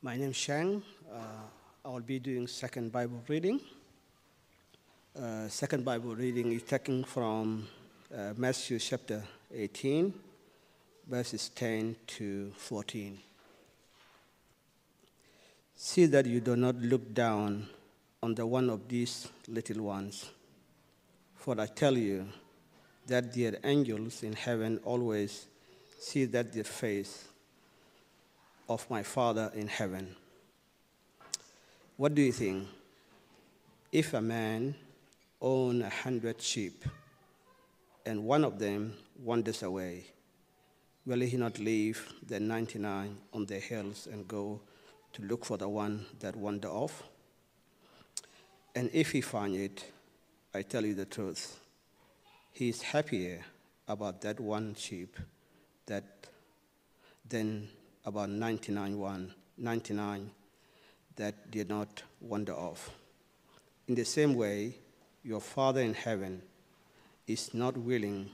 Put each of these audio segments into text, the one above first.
My name is Shang. Uh, I'll be doing second Bible reading. Uh, second Bible reading is taken from uh, Matthew chapter 18, verses 10 to 14. See that you do not look down on the one of these little ones, for I tell you that their angels in heaven always see that their face of my Father in heaven. What do you think? If a man own a hundred sheep and one of them wanders away, will he not leave the 99 on the hills and go to look for the one that wandered off? And if he find it, I tell you the truth, he is happier about that one sheep that than about 99 one, 99 that did not wander off. In the same way, your Father in heaven is not willing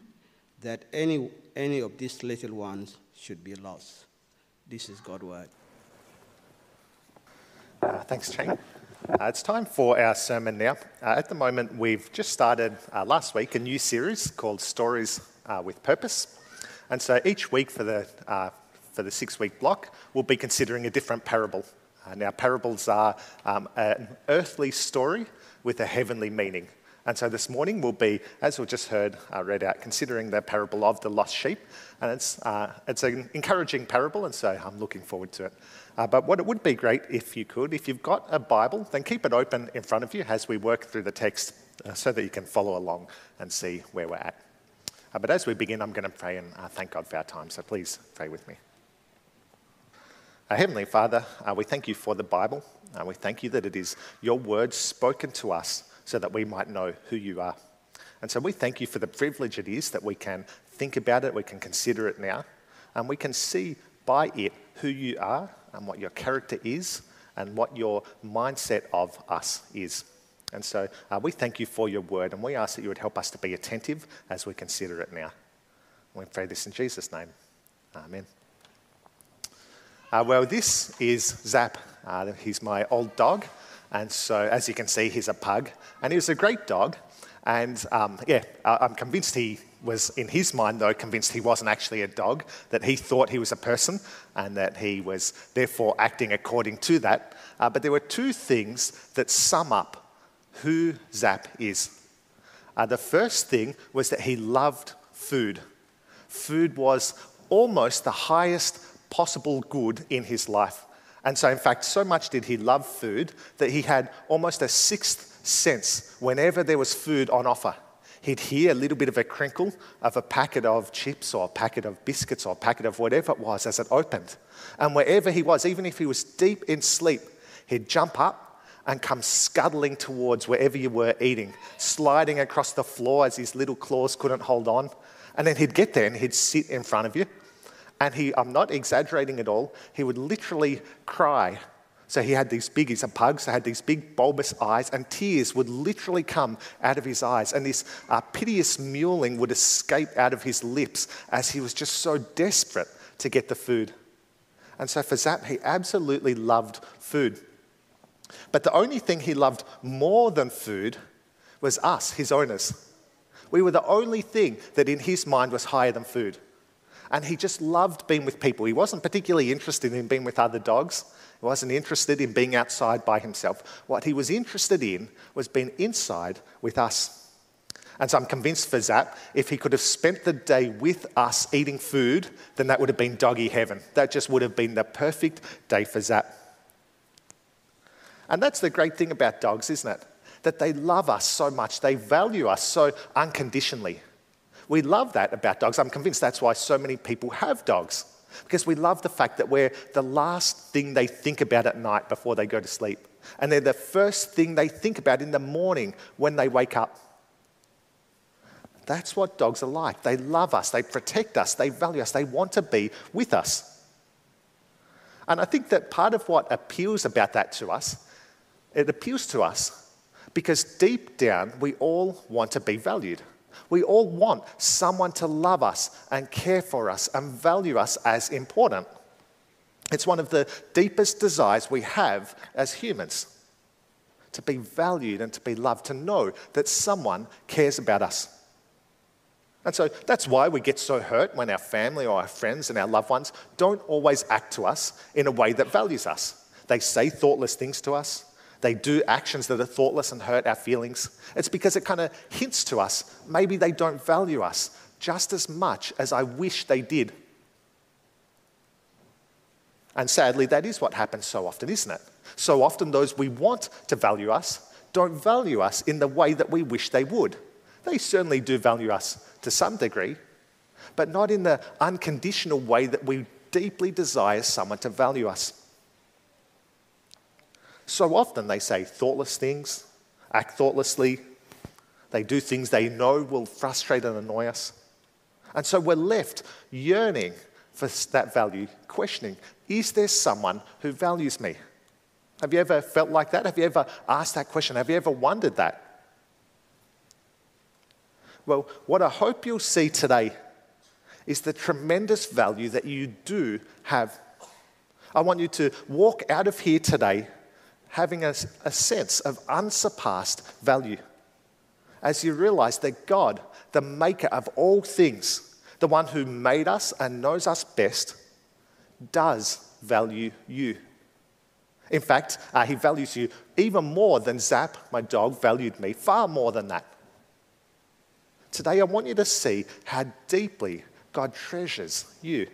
that any, any of these little ones should be lost. This is God's word. Uh, thanks, Chang. Uh, it's time for our sermon now. Uh, at the moment, we've just started uh, last week a new series called Stories uh, with Purpose. And so each week for the, uh, for the six week block, we'll be considering a different parable. now, parables are um, an earthly story with a heavenly meaning. And so this morning we'll be, as we just heard uh, read out, considering the parable of the lost sheep. And it's, uh, it's an encouraging parable, and so I'm looking forward to it. Uh, but what it would be great if you could, if you've got a Bible, then keep it open in front of you as we work through the text uh, so that you can follow along and see where we're at. Uh, but as we begin, I'm going to pray and uh, thank God for our time. So please pray with me. Uh, Heavenly Father, uh, we thank you for the Bible. Uh, we thank you that it is your words spoken to us so that we might know who you are. And so we thank you for the privilege it is that we can think about it, we can consider it now, and we can see by it who you are and what your character is and what your mindset of us is. And so uh, we thank you for your word, and we ask that you would help us to be attentive as we consider it now. We pray this in Jesus' name. Amen. Uh, well, this is Zap. Uh, he's my old dog. And so, as you can see, he's a pug. And he was a great dog. And um, yeah, I'm convinced he was, in his mind though, convinced he wasn't actually a dog, that he thought he was a person, and that he was therefore acting according to that. Uh, but there were two things that sum up who Zap is. Uh, the first thing was that he loved food. Food was almost the highest possible good in his life. And so, in fact, so much did he love food that he had almost a sixth sense whenever there was food on offer. He'd hear a little bit of a crinkle of a packet of chips or a packet of biscuits or a packet of whatever it was as it opened. And wherever he was, even if he was deep in sleep, he'd jump up and come scuttling towards wherever you were eating, sliding across the floor as his little claws couldn't hold on. And then he'd get there and he'd sit in front of you and he, I'm not exaggerating at all, he would literally cry. So he had these big, he's a pug, so had these big bulbous eyes, and tears would literally come out of his eyes. And this uh, piteous mewling would escape out of his lips as he was just so desperate to get the food. And so for Zap, he absolutely loved food. But the only thing he loved more than food was us, his owners. We were the only thing that in his mind was higher than food. And he just loved being with people. He wasn't particularly interested in being with other dogs. He wasn't interested in being outside by himself. What he was interested in was being inside with us. And so I'm convinced for Zap, if he could have spent the day with us eating food, then that would have been doggy heaven. That just would have been the perfect day for Zap. And that's the great thing about dogs, isn't it? That they love us so much, they value us so unconditionally. We love that about dogs. I'm convinced that's why so many people have dogs, because we love the fact that we're the last thing they think about at night before they go to sleep. And they're the first thing they think about in the morning when they wake up. That's what dogs are like. They love us, they protect us, they value us, they want to be with us. And I think that part of what appeals about that to us, it appeals to us because deep down we all want to be valued. We all want someone to love us and care for us and value us as important. It's one of the deepest desires we have as humans to be valued and to be loved, to know that someone cares about us. And so that's why we get so hurt when our family or our friends and our loved ones don't always act to us in a way that values us. They say thoughtless things to us, they do actions that are thoughtless and hurt our feelings. It's because it kind of hints to us maybe they don't value us just as much as I wish they did. And sadly, that is what happens so often, isn't it? So often, those we want to value us don't value us in the way that we wish they would. They certainly do value us to some degree, but not in the unconditional way that we deeply desire someone to value us. So often they say thoughtless things, act thoughtlessly, they do things they know will frustrate and annoy us. And so we're left yearning for that value, questioning is there someone who values me? Have you ever felt like that? Have you ever asked that question? Have you ever wondered that? Well, what I hope you'll see today is the tremendous value that you do have. I want you to walk out of here today having a, a sense of unsurpassed value as you realize that God, the maker of all things, the one who made us and knows us best, does value you. In fact, uh, he values you even more than Zap, my dog, valued me, far more than that. Today, I want you to see how deeply God treasures you.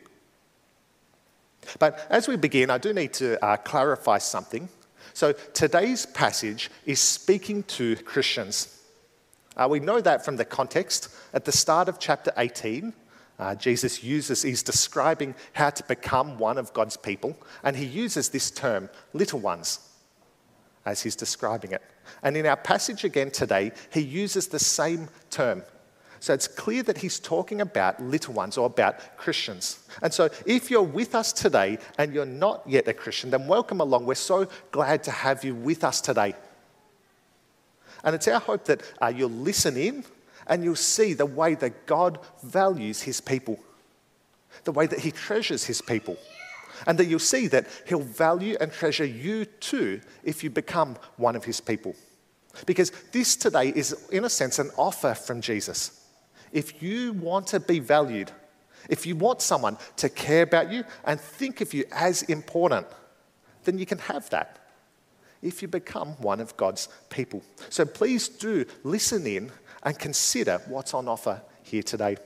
But as we begin, I do need to uh, clarify something. So, today's passage is speaking to Christians. Uh, we know that from the context. At the start of chapter 18, uh, Jesus uses, he's describing how to become one of God's people, and he uses this term, little ones, as he's describing it. And in our passage again today, he uses the same term. So it's clear that he's talking about little ones or about Christians. And so if you're with us today and you're not yet a Christian, then welcome along. We're so glad to have you with us today. And it's our hope that uh, you'll listen in and you'll see the way that God values his people, the way that he treasures his people. And that you'll see that he'll value and treasure you too if you become one of his people. Because this today is, in a sense, an offer from Jesus. If you want to be valued, if you want someone to care about you and think of you as important, then you can have that if you become one of God's people. So please do listen in and consider what's on offer here today.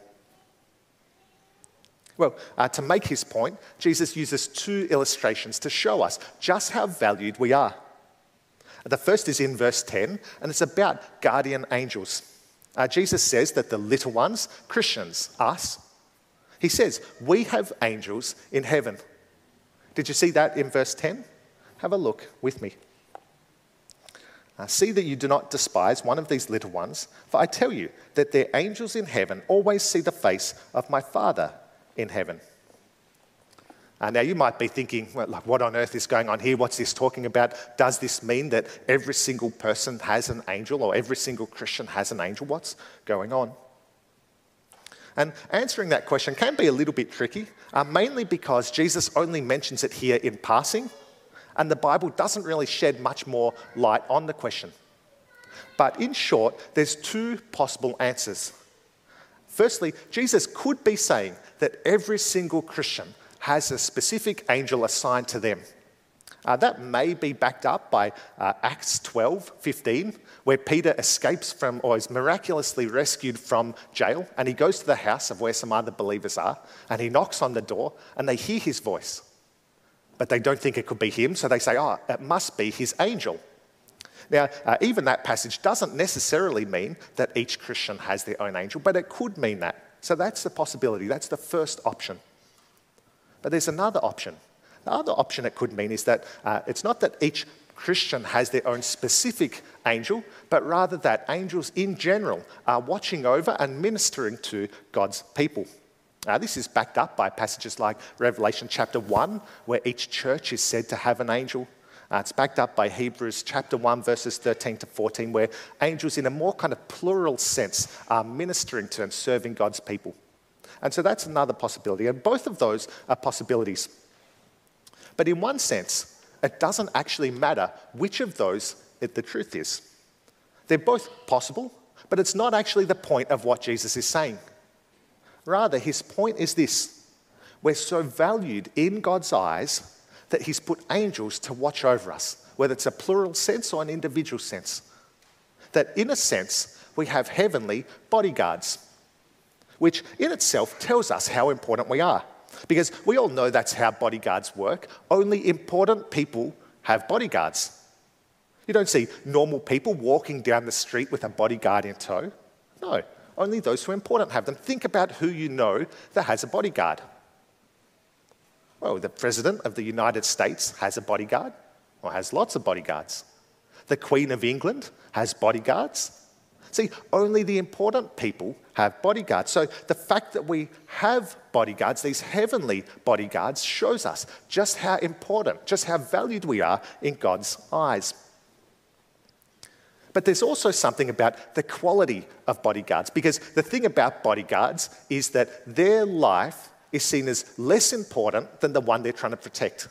Well, uh, to make his point, Jesus uses two illustrations to show us just how valued we are. The first is in verse 10, and it's about guardian angels. Uh, Jesus says that the little ones, Christians, us, he says, we have angels in heaven. Did you see that in verse 10? Have a look with me. Uh, see that you do not despise one of these little ones, for I tell you that their angels in heaven always see the face of my Father in heaven. Uh, now, you might be thinking, well, like, what on earth is going on here? What's this talking about? Does this mean that every single person has an angel or every single Christian has an angel? What's going on? And answering that question can be a little bit tricky, uh, mainly because Jesus only mentions it here in passing and the Bible doesn't really shed much more light on the question. But in short, there's two possible answers. Firstly, Jesus could be saying that every single Christian has a specific angel assigned to them. Uh, that may be backed up by uh, Acts 12 15, where Peter escapes from or is miraculously rescued from jail, and he goes to the house of where some other believers are, and he knocks on the door, and they hear his voice but they don't think it could be him, so they say, oh, it must be his angel. Now, uh, even that passage doesn't necessarily mean that each Christian has their own angel, but it could mean that. So that's the possibility. That's the first option. But there's another option. The other option it could mean is that uh, it's not that each Christian has their own specific angel, but rather that angels in general are watching over and ministering to God's people. Uh, this is backed up by passages like Revelation chapter 1, where each church is said to have an angel. Uh, it's backed up by Hebrews chapter 1, verses 13 to 14, where angels, in a more kind of plural sense, are ministering to and serving God's people. And so that's another possibility. And both of those are possibilities. But in one sense, it doesn't actually matter which of those the truth is. They're both possible, but it's not actually the point of what Jesus is saying. Rather, his point is this we're so valued in God's eyes that he's put angels to watch over us, whether it's a plural sense or an individual sense. That in a sense, we have heavenly bodyguards, which in itself tells us how important we are. Because we all know that's how bodyguards work. Only important people have bodyguards. You don't see normal people walking down the street with a bodyguard in tow. No, only those who are important have them. Think about who you know that has a bodyguard. Well, the President of the United States has a bodyguard, or has lots of bodyguards. The Queen of England has bodyguards. See, only the important people have bodyguards. So the fact that we have bodyguards, these heavenly bodyguards, shows us just how important, just how valued we are in God's eyes. But there's also something about the quality of bodyguards, because the thing about bodyguards is that their life is seen as less important than the one they're trying to protect.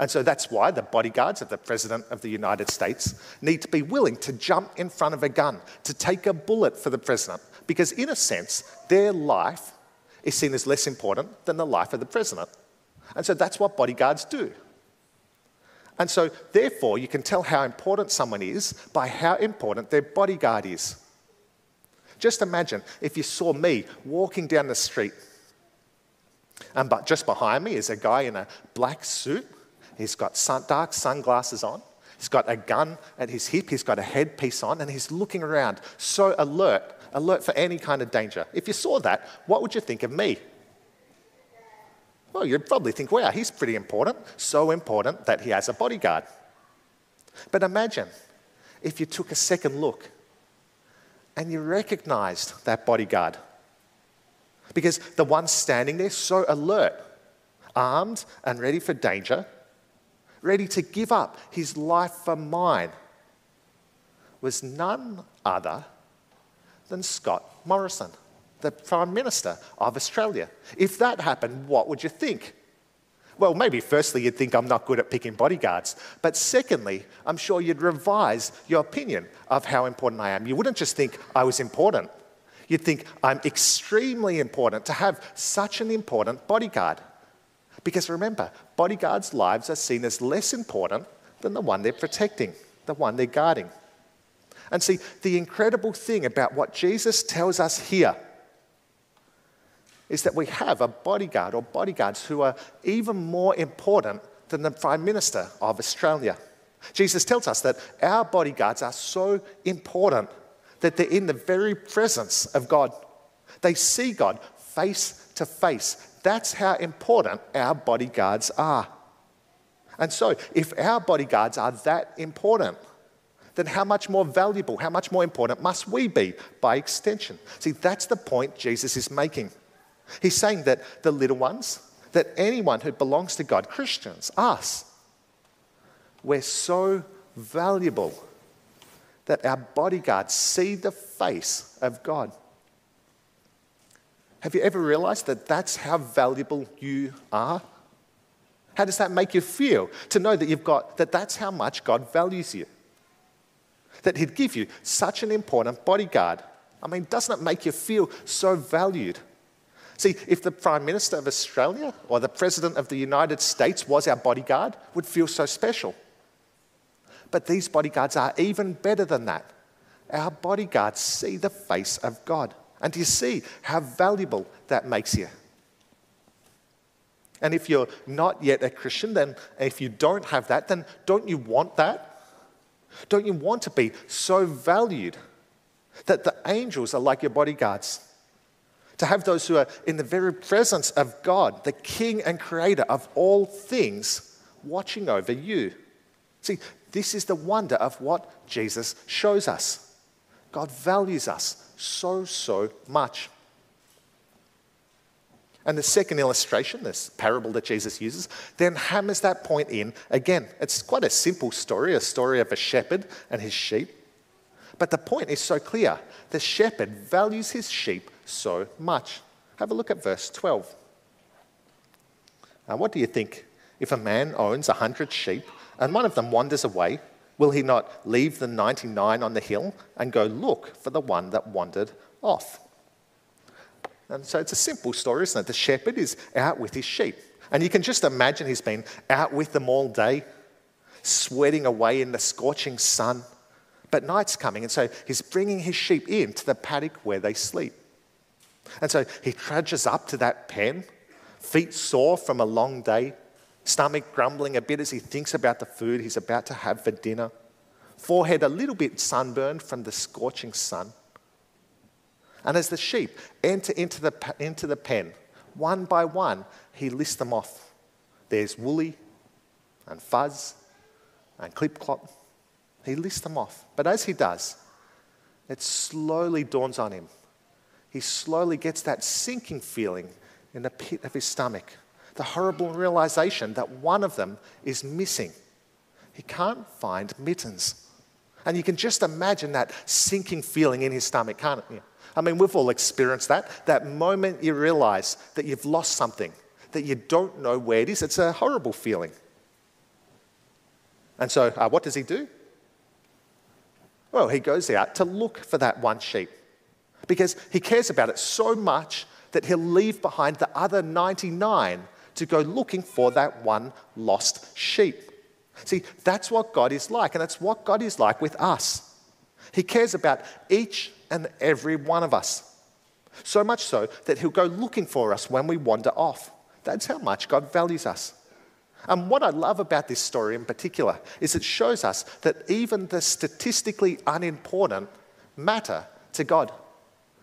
And so that's why the bodyguards of the President of the United States need to be willing to jump in front of a gun, to take a bullet for the President, because in a sense, their life is seen as less important than the life of the President. And so that's what bodyguards do. And so, therefore, you can tell how important someone is by how important their bodyguard is. Just imagine if you saw me walking down the street, and but just behind me is a guy in a black suit He's got sun, dark sunglasses on. He's got a gun at his hip. He's got a headpiece on, and he's looking around, so alert, alert for any kind of danger. If you saw that, what would you think of me? Well, you'd probably think, wow, he's pretty important. So important that he has a bodyguard. But imagine if you took a second look and you recognized that bodyguard. Because the one standing there, so alert, armed and ready for danger, ready to give up his life for mine, was none other than Scott Morrison, the Prime Minister of Australia. If that happened, what would you think? Well, maybe firstly, you'd think I'm not good at picking bodyguards. But secondly, I'm sure you'd revise your opinion of how important I am. You wouldn't just think I was important, you'd think I'm extremely important to have such an important bodyguard. Because remember, bodyguards' lives are seen as less important than the one they're protecting, the one they're guarding. And see, the incredible thing about what Jesus tells us here is that we have a bodyguard or bodyguards who are even more important than the Prime Minister of Australia. Jesus tells us that our bodyguards are so important that they're in the very presence of God. They see God face to face. That's how important our bodyguards are. And so, if our bodyguards are that important, then how much more valuable, how much more important must we be by extension? See, that's the point Jesus is making. He's saying that the little ones, that anyone who belongs to God, Christians, us, we're so valuable that our bodyguards see the face of God. Have you ever realized that that's how valuable you are? How does that make you feel to know that you've got that that's how much God values you? That he'd give you such an important bodyguard. I mean, doesn't it make you feel so valued? See, if the Prime Minister of Australia or the President of the United States was our bodyguard, would feel so special. But these bodyguards are even better than that. Our bodyguards see the face of God. And do you see how valuable that makes you? And if you're not yet a Christian, then if you don't have that, then don't you want that? Don't you want to be so valued that the angels are like your bodyguards? To have those who are in the very presence of God, the King and Creator of all things, watching over you. See, this is the wonder of what Jesus shows us. God values us so, so much. And the second illustration, this parable that Jesus uses, then hammers that point in again. It's quite a simple story, a story of a shepherd and his sheep. But the point is so clear. The shepherd values his sheep so much. Have a look at verse 12. Now, what do you think If a man owns a hundred sheep and one of them wanders away, will he not leave the 99 on the hill and go look for the one that wandered off? And so it's a simple story, isn't it? The shepherd is out with his sheep. And you can just imagine he's been out with them all day, sweating away in the scorching sun. But night's coming, and so he's bringing his sheep in to the paddock where they sleep. And so he trudges up to that pen, feet sore from a long day, stomach grumbling a bit as he thinks about the food he's about to have for dinner, forehead a little bit sunburned from the scorching sun. And as the sheep enter into the, into the pen, one by one, he lists them off. There's Woolly and Fuzz and Clip Clop. He lists them off. But as he does, it slowly dawns on him. He slowly gets that sinking feeling in the pit of his stomach the horrible realization that one of them is missing. He can't find mittens. And you can just imagine that sinking feeling in his stomach, can't you? I mean, we've all experienced that. That moment you realize that you've lost something, that you don't know where it is. It's a horrible feeling. And so, uh, what does he do? Well, he goes out to look for that one sheep because he cares about it so much that he'll leave behind the other 99 to go looking for that one lost sheep. See, that's what God is like, and that's what God is like with us. He cares about each and every one of us. So much so that He'll go looking for us when we wander off. That's how much God values us. And what I love about this story in particular is it shows us that even the statistically unimportant matter to God.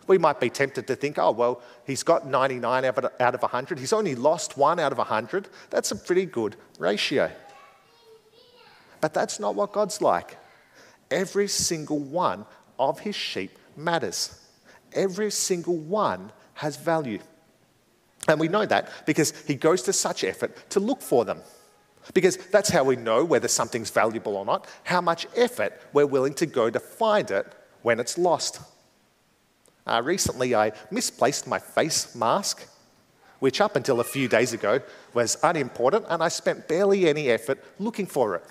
We might be tempted to think, oh, well, he's got 99 out of 100. He's only lost one out of 100. That's a pretty good ratio. But that's not what God's like. Every single one of his sheep matters, every single one has value. And we know that because he goes to such effort to look for them. Because that's how we know whether something's valuable or not, how much effort we're willing to go to find it when it's lost. Uh, recently, I misplaced my face mask, which up until a few days ago was unimportant, and I spent barely any effort looking for it.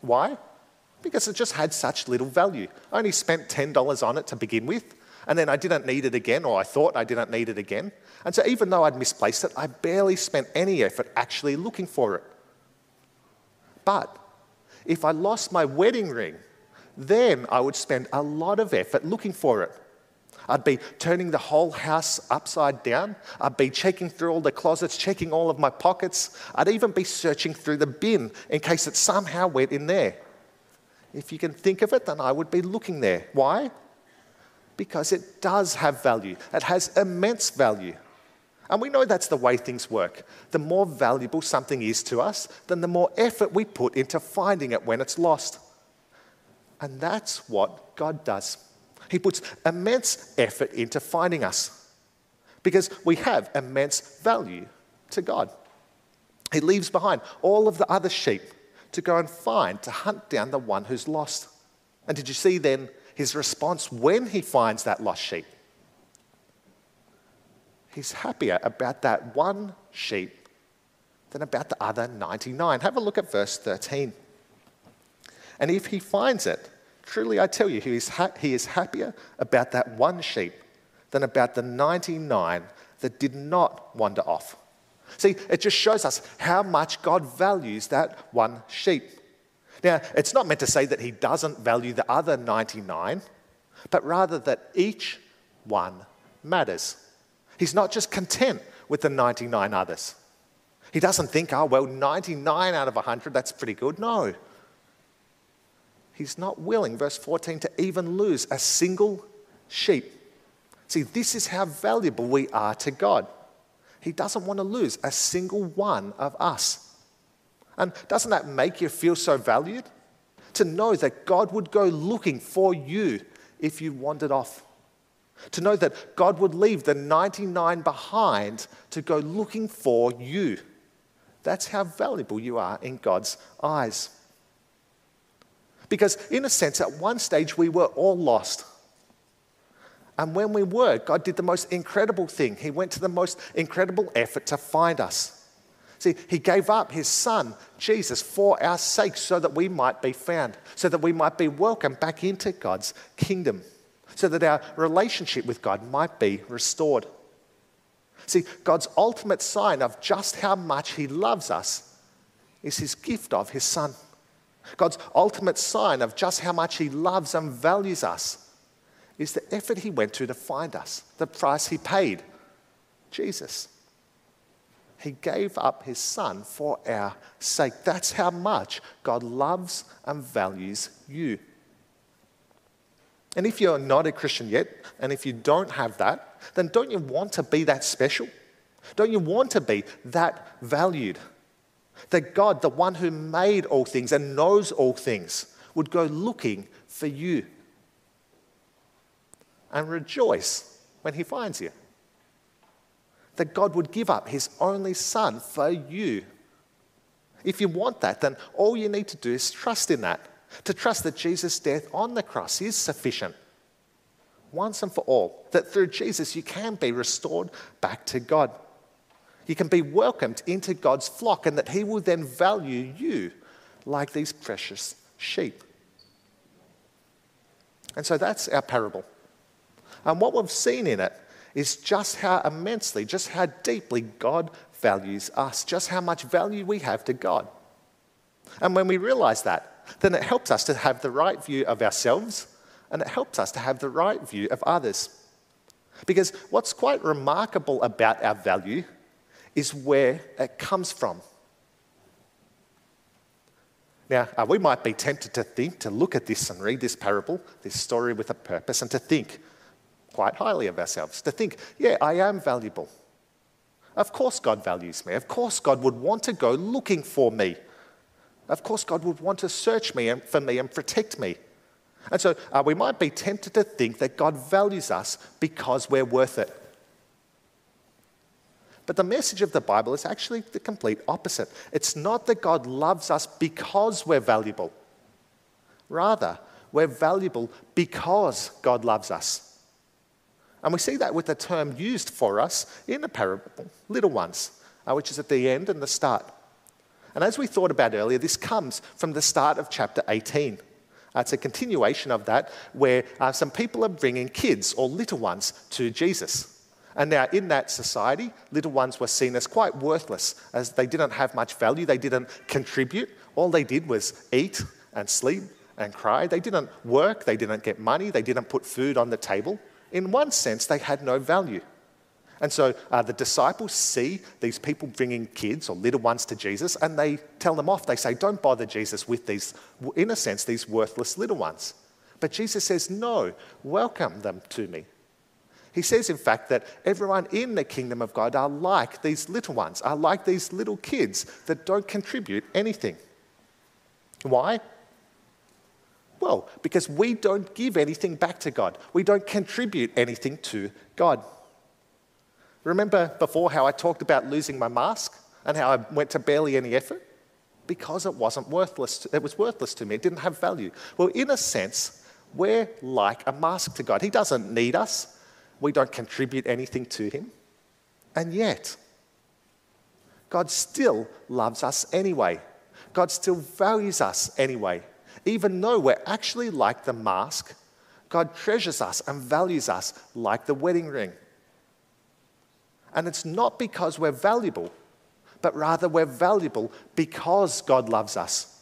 Why? Because it just had such little value. I only spent $10 on it to begin with, and then I didn't need it again, or I thought I didn't need it again. And so, even though I'd misplaced it, I barely spent any effort actually looking for it. But if I lost my wedding ring, then I would spend a lot of effort looking for it. I'd be turning the whole house upside down. I'd be checking through all the closets, checking all of my pockets. I'd even be searching through the bin in case it somehow went in there. If you can think of it, then I would be looking there. Why? Because it does have value, it has immense value. And we know that's the way things work. The more valuable something is to us, then the more effort we put into finding it when it's lost. And that's what God does. He puts immense effort into finding us because we have immense value to God. He leaves behind all of the other sheep to go and find, to hunt down the one who's lost. And did you see then his response when he finds that lost sheep? He's happier about that one sheep than about the other 99. Have a look at verse 13. And if he finds it, Truly, I tell you, he is, ha- he is happier about that one sheep than about the 99 that did not wander off. See, it just shows us how much God values that one sheep. Now, it's not meant to say that he doesn't value the other 99, but rather that each one matters. He's not just content with the 99 others. He doesn't think, oh, well, 99 out of 100, that's pretty good. No. He's not willing, verse 14, to even lose a single sheep. See, this is how valuable we are to God. He doesn't want to lose a single one of us. And doesn't that make you feel so valued? To know that God would go looking for you if you wandered off. To know that God would leave the 99 behind to go looking for you. That's how valuable you are in God's eyes. Because, in a sense, at one stage we were all lost. And when we were, God did the most incredible thing. He went to the most incredible effort to find us. See, he gave up his son, Jesus, for our sake so that we might be found, so that we might be welcomed back into God's kingdom, so that our relationship with God might be restored. See, God's ultimate sign of just how much he loves us is his gift of his son. God's ultimate sign of just how much he loves and values us is the effort he went to to find us, the price he paid Jesus. He gave up his son for our sake. That's how much God loves and values you. And if you're not a Christian yet, and if you don't have that, then don't you want to be that special? Don't you want to be that valued? That God, the one who made all things and knows all things, would go looking for you and rejoice when he finds you that God would give up his only son for you. If you want that, then all you need to do is trust in that. To trust that Jesus' death on the cross is sufficient once and for all. That through Jesus you can be restored back to God. You can be welcomed into God's flock and that he will then value you like these precious sheep. And so that's our parable. And what we've seen in it is just how immensely, just how deeply God values us, just how much value we have to God. And when we realize that, then it helps us to have the right view of ourselves and it helps us to have the right view of others. Because what's quite remarkable about our value is where it comes from. Now, uh, we might be tempted to think, to look at this and read this parable, this story with a purpose, and to think, quite highly of ourselves, to think, yeah, I am valuable. Of course, God values me. Of course, God would want to go looking for me. Of course, God would want to search me and, for me and protect me. And so uh, we might be tempted to think that God values us because we're worth it. But the message of the Bible is actually the complete opposite. It's not that God loves us because we're valuable. Rather, we're valuable because God loves us. And we see that with the term used for us in the parable, little ones, uh, which is at the end and the start. And as we thought about earlier, this comes from the start of chapter 18. Uh, it's a continuation of that where uh, some people are bringing kids or little ones to Jesus. And now, in that society, little ones were seen as quite worthless, as they didn't have much value, they didn't contribute. All they did was eat and sleep and cry. They didn't work, they didn't get money, they didn't put food on the table in one sense, they had no value. And so uh, the disciples see these people bringing kids or little ones to Jesus and they tell them off. They say, Don't bother Jesus with these, in a sense, these worthless little ones. But Jesus says, No, welcome them to me. He says, in fact, that everyone in the kingdom of God are like these little ones, are like these little kids that don't contribute anything. Why? Well, because we don't give anything back to God, we don't contribute anything to God. Remember before how I talked about losing my mask and how I went to barely any effort? Because it wasn't worthless, it was worthless to me, it didn't have value. Well, in a sense, we're like a mask to God. He doesn't need us, we don't contribute anything to Him. And yet, God still loves us anyway. God still values us anyway. Even though we're actually like the mask, God treasures us and values us like the wedding ring. And it's not because we're valuable, but rather we're valuable because God loves us.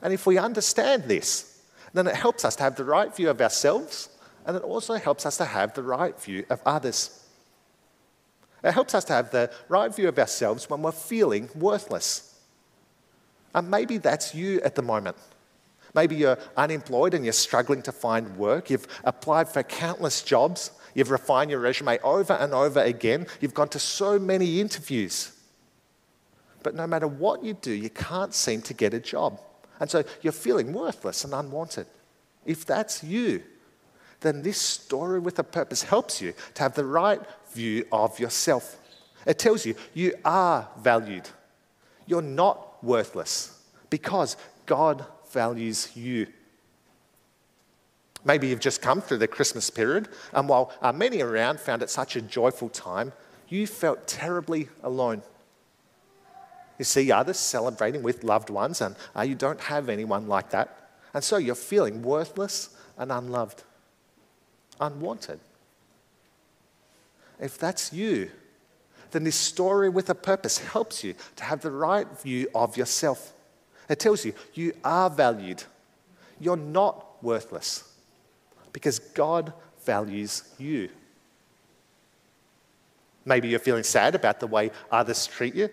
And if we understand this, then it helps us to have the right view of ourselves, and it also helps us to have the right view of others. It helps us to have the right view of ourselves when we're feeling worthless. And maybe that's you at the moment. Maybe you're unemployed and you're struggling to find work. You've applied for countless jobs. You've refined your resume over and over again. You've gone to so many interviews. But no matter what you do, you can't seem to get a job. And so you're feeling worthless and unwanted. If that's you, then this story with a purpose helps you to have the right view of yourself. It tells you you are valued. You're not worthless because God values you. Maybe you've just come through the Christmas period, and while uh, many around found it such a joyful time, you felt terribly alone. You see others celebrating with loved ones, and uh, you don't have anyone like that. And so you're feeling worthless and unloved, unwanted. If that's you, then this story with a purpose helps you to have the right view of yourself. It tells you you are valued, you're not worthless because God values you. Maybe you're feeling sad about the way others treat you.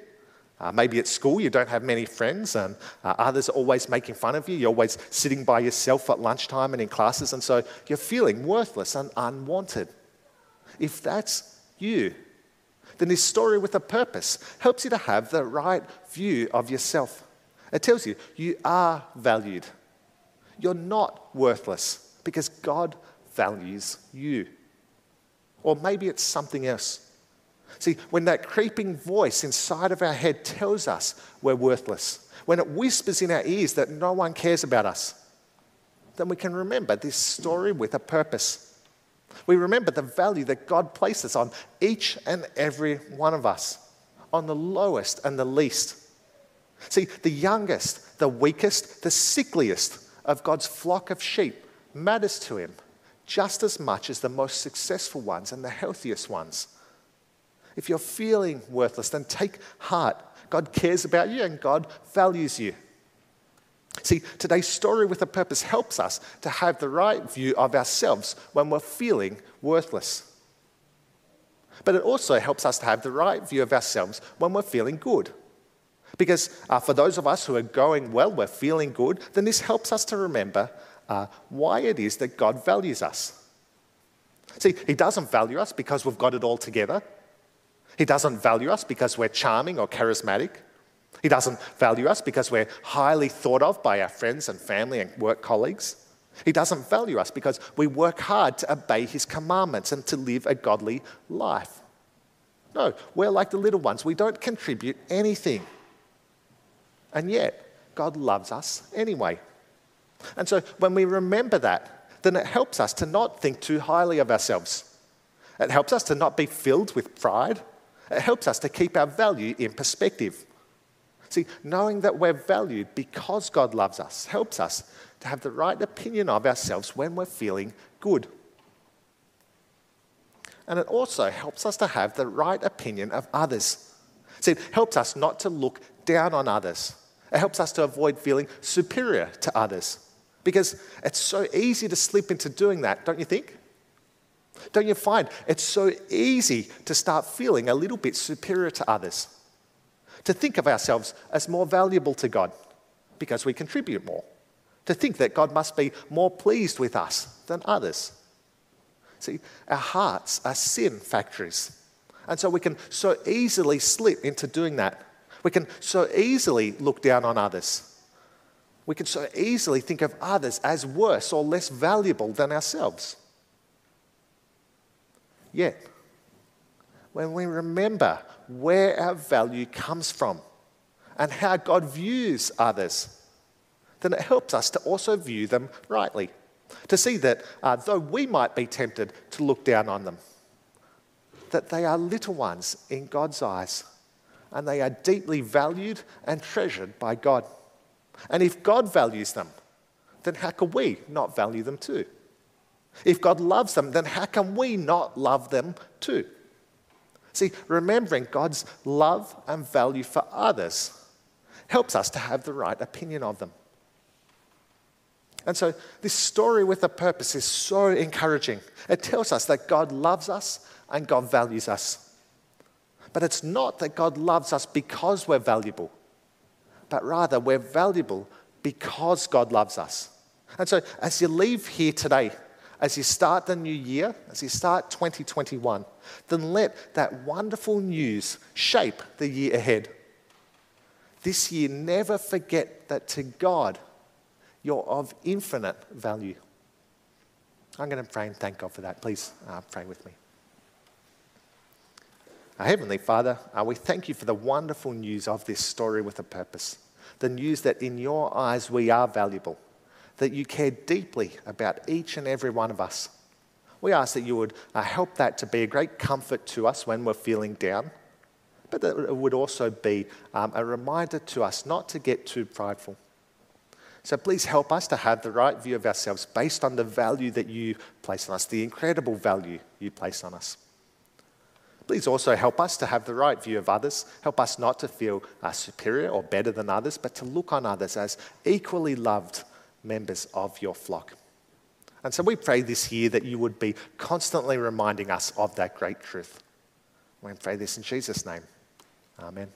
Uh, maybe at school you don't have many friends and uh, others are always making fun of you. You're always sitting by yourself at lunchtime and in classes, and so you're feeling worthless and unwanted. If that's you, then this story with a purpose helps you to have the right view of yourself. It tells you you are valued. You're not worthless because God values you. Or maybe it's something else. See, when that creeping voice inside of our head tells us we're worthless, when it whispers in our ears that no one cares about us, then we can remember this story with a purpose. We remember the value that God places on each and every one of us, on the lowest and the least. See, the youngest, the weakest, the sickliest of God's flock of sheep matters to Him just as much as the most successful ones and the healthiest ones. If you're feeling worthless, then take heart. God cares about you and God values you. See, today's story with a purpose helps us to have the right view of ourselves when we're feeling worthless. But it also helps us to have the right view of ourselves when we're feeling good. Because uh, for those of us who are going well, we're feeling good, then this helps us to remember uh, why it is that God values us. See, He doesn't value us because we've got it all together. He doesn't value us because we're charming or charismatic. He doesn't value us because we're highly thought of by our friends and family and work colleagues. He doesn't value us because we work hard to obey His commandments and to live a godly life. No, we're like the little ones. We don't contribute anything. And yet, God loves us anyway. And so when we remember that, then it helps us to not think too highly of ourselves. It helps us to not be filled with pride it helps us to keep our value in perspective. See, knowing that we're valued because God loves us helps us to have the right opinion of ourselves when we're feeling good. And it also helps us to have the right opinion of others. See, it helps us not to look down on others. It helps us to avoid feeling superior to others. Because it's so easy to slip into doing that, don't you think? Don't you find it's so easy to start feeling a little bit superior to others? To think of ourselves as more valuable to God because we contribute more. To think that God must be more pleased with us than others. See, our hearts are sin factories. And so we can so easily slip into doing that. We can so easily look down on others. We can so easily think of others as worse or less valuable than ourselves. Yet, when we remember where our value comes from and how God views others, then it helps us to also view them rightly. To see that uh, though we might be tempted to look down on them, that they are little ones in God's eyes and they are deeply valued and treasured by God. And if God values them, then how can we not value them too? If God loves them, then how can we not love them too? See, remembering God's love and value for others helps us to have the right opinion of them. And so, this story with a purpose is so encouraging. It tells us that God loves us and God values us. But it's not that God loves us because we're valuable, but rather we're valuable because God loves us. And so, as you leave here today, as you start the new year, as you start 2021, then let that wonderful news shape the year ahead. This year, never forget that to God, you're of infinite value. I'm going to pray and thank God for that. Please uh, pray with me. Our Heavenly Father, uh, we thank you for the wonderful news of this story with a purpose. The news that in your eyes we are valuable that you care deeply about each and every one of us. We ask that you would uh, help that to be a great comfort to us when we're feeling down, but that it would also be um, a reminder to us not to get too prideful. So please help us to have the right view of ourselves based on the value that you place on us, the incredible value you place on us. Please also help us to have the right view of others. Help us not to feel uh, superior or better than others, but to look on others as equally loved members of your flock. And so we pray this year that you would be constantly reminding us of that great truth. We pray this in Jesus' name. Amen.